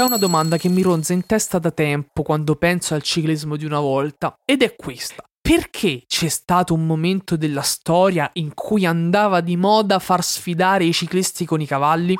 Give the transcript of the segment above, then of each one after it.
c'è una domanda che mi ronza in testa da tempo quando penso al ciclismo di una volta, ed è questa. Perché c'è stato un momento della storia in cui andava di moda far sfidare i ciclisti con i cavalli?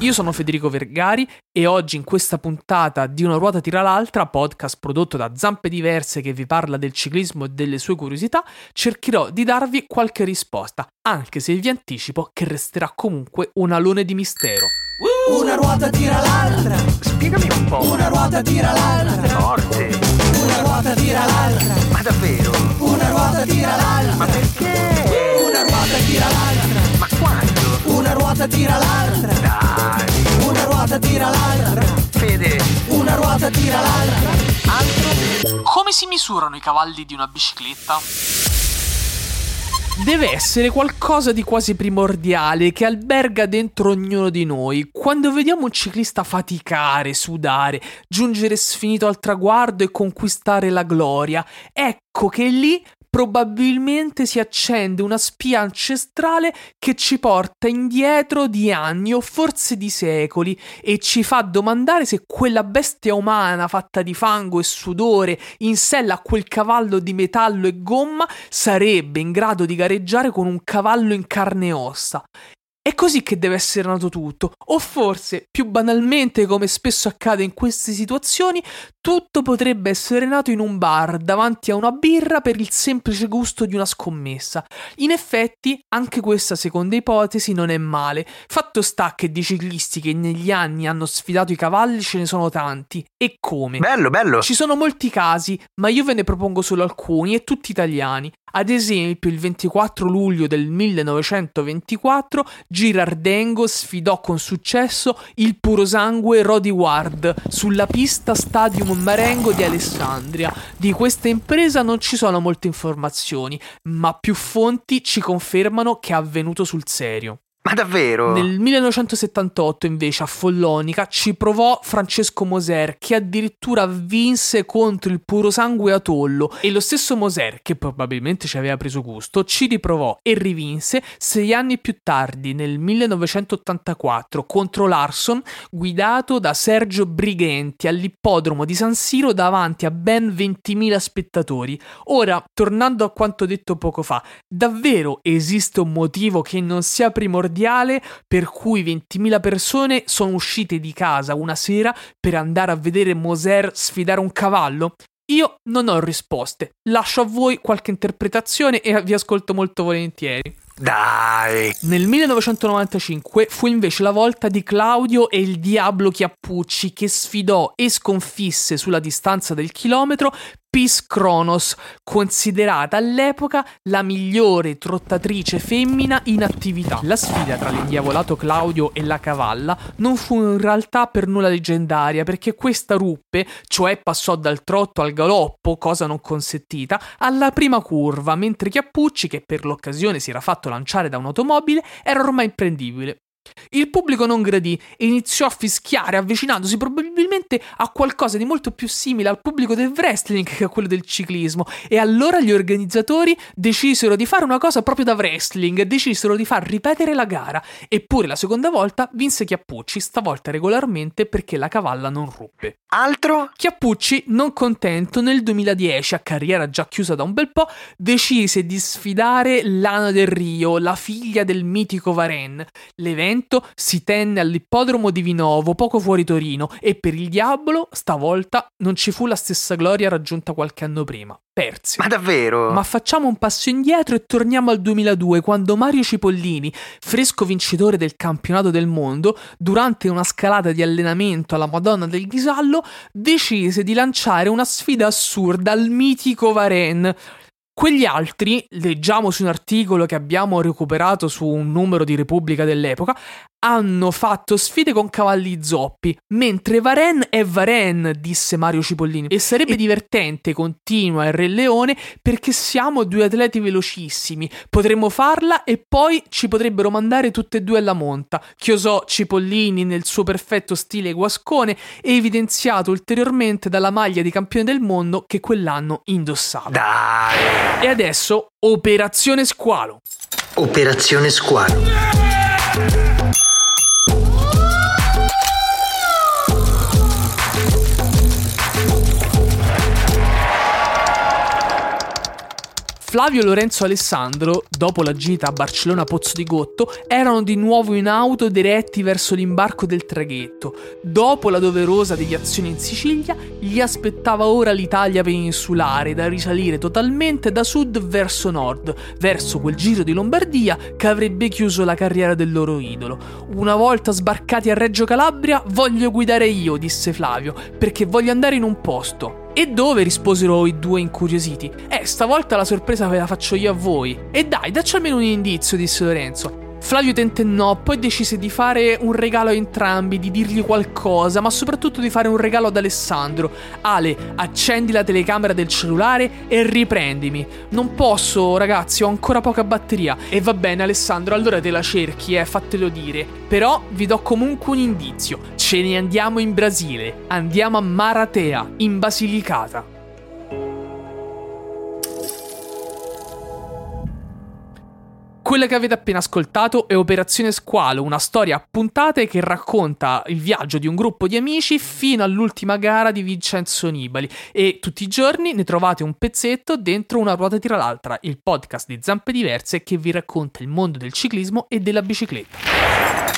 Io sono Federico Vergari e oggi in questa puntata di Una ruota tira l'altra, podcast prodotto da Zampe Diverse che vi parla del ciclismo e delle sue curiosità, cercherò di darvi qualche risposta, anche se vi anticipo che resterà comunque un alone di mistero. Una ruota tira l'altra. Spiegami un po'. Una ruota tira l'altra. Forte. Una ruota tira l'altra. Ma davvero? Una ruota tira l'altra. Ma perché? Una ruota tira l'altra. Ma quando? Una ruota tira l'altra. Dai. Una ruota tira l'altra. Fede. Una ruota tira l'altra. Altro? Come si misurano i cavalli di una bicicletta? Deve essere qualcosa di quasi primordiale che alberga dentro ognuno di noi. Quando vediamo un ciclista faticare, sudare, giungere sfinito al traguardo e conquistare la gloria, ecco che lì probabilmente si accende una spia ancestrale che ci porta indietro di anni o forse di secoli e ci fa domandare se quella bestia umana fatta di fango e sudore in sella a quel cavallo di metallo e gomma sarebbe in grado di gareggiare con un cavallo in carne e ossa. È così che deve essere nato tutto, o forse, più banalmente come spesso accade in queste situazioni, tutto potrebbe essere nato in un bar davanti a una birra per il semplice gusto di una scommessa. In effetti, anche questa seconda ipotesi non è male. Fatto sta che di ciclisti che negli anni hanno sfidato i cavalli ce ne sono tanti. E come? Bello, bello. Ci sono molti casi, ma io ve ne propongo solo alcuni e tutti italiani. Ad esempio, il 24 luglio del 1924 Girardengo sfidò con successo il purosangue Rodi Ward sulla pista Stadium Marengo di Alessandria. Di questa impresa non ci sono molte informazioni, ma più fonti ci confermano che è avvenuto sul serio. Ma davvero? Nel 1978 invece a Follonica ci provò Francesco Moser che addirittura vinse contro il purosangue Atollo e lo stesso Moser che probabilmente ci aveva preso gusto ci riprovò e rivinse sei anni più tardi nel 1984 contro Larson guidato da Sergio Brighenti all'ippodromo di San Siro davanti a ben 20.000 spettatori. Ora, tornando a quanto detto poco fa, davvero esiste un motivo che non sia primordiale per cui 20.000 persone sono uscite di casa una sera per andare a vedere Moser sfidare un cavallo? Io non ho risposte, lascio a voi qualche interpretazione e vi ascolto molto volentieri. Dai. Nel 1995 fu invece la volta di Claudio e il Diablo Chiappucci che sfidò e sconfisse sulla distanza del chilometro Pis Kronos, considerata all'epoca la migliore trottatrice femmina in attività. La sfida tra l'indiavolato Claudio e la cavalla non fu in realtà per nulla leggendaria perché questa ruppe, cioè passò dal trotto al galoppo, cosa non consentita, alla prima curva, mentre Chiappucci, che per l'occasione si era fatto lanciare da un'automobile, era ormai imprendibile. Il pubblico non gradì e iniziò a fischiare, avvicinandosi probabilmente a qualcosa di molto più simile al pubblico del wrestling che a quello del ciclismo. E allora gli organizzatori decisero di fare una cosa proprio da wrestling, decisero di far ripetere la gara. Eppure la seconda volta vinse Chiappucci, stavolta regolarmente perché la cavalla non ruppe. Altro? Chiappucci, non contento, nel 2010, a carriera già chiusa da un bel po', decise di sfidare Lana del Rio, la figlia del mitico Varen. L'evento si tenne all'ippodromo di Vinovo, poco fuori Torino, e per il diavolo, stavolta, non ci fu la stessa gloria raggiunta qualche anno prima. Persi. Ma davvero? Ma facciamo un passo indietro e torniamo al 2002, quando Mario Cipollini, fresco vincitore del campionato del mondo, durante una scalata di allenamento alla Madonna del Ghisallo, decise di lanciare una sfida assurda al mitico Varen. Quegli altri, leggiamo su un articolo che abbiamo recuperato su un numero di Repubblica dell'epoca, hanno fatto sfide con cavalli zoppi, mentre Varen è Varen, disse Mario Cipollini. E sarebbe divertente, continua il Re Leone, perché siamo due atleti velocissimi. Potremmo farla e poi ci potrebbero mandare tutte e due alla monta. Chiosò Cipollini nel suo perfetto stile guascone e evidenziato ulteriormente dalla maglia di campione del mondo che quell'anno indossava. Dai. E adesso Operazione Squalo. Operazione Squalo. Flavio Lorenzo Alessandro, dopo la gita a Barcellona Pozzo di Gotto, erano di nuovo in auto diretti verso l'imbarco del traghetto. Dopo la doverosa deviazione in Sicilia, gli aspettava ora l'Italia peninsulare da risalire totalmente da sud verso nord, verso quel giro di Lombardia che avrebbe chiuso la carriera del loro idolo. Una volta sbarcati a Reggio Calabria, voglio guidare io, disse Flavio, perché voglio andare in un posto. E dove? risposero i due incuriositi. Eh, stavolta la sorpresa ve la faccio io a voi. E dai, dacci almeno un indizio, disse Lorenzo. Flavio tentennò, poi decise di fare un regalo a entrambi, di dirgli qualcosa, ma soprattutto di fare un regalo ad Alessandro. Ale, accendi la telecamera del cellulare e riprendimi. Non posso, ragazzi, ho ancora poca batteria. E va bene, Alessandro, allora te la cerchi, eh, fatelo dire. Però vi do comunque un indizio. Ce ne andiamo in Brasile. Andiamo a Maratea, in Basilicata. Quella che avete appena ascoltato è Operazione Squalo, una storia a puntate che racconta il viaggio di un gruppo di amici fino all'ultima gara di Vincenzo Nibali e tutti i giorni ne trovate un pezzetto dentro una ruota tira l'altra, il podcast di Zampe Diverse che vi racconta il mondo del ciclismo e della bicicletta.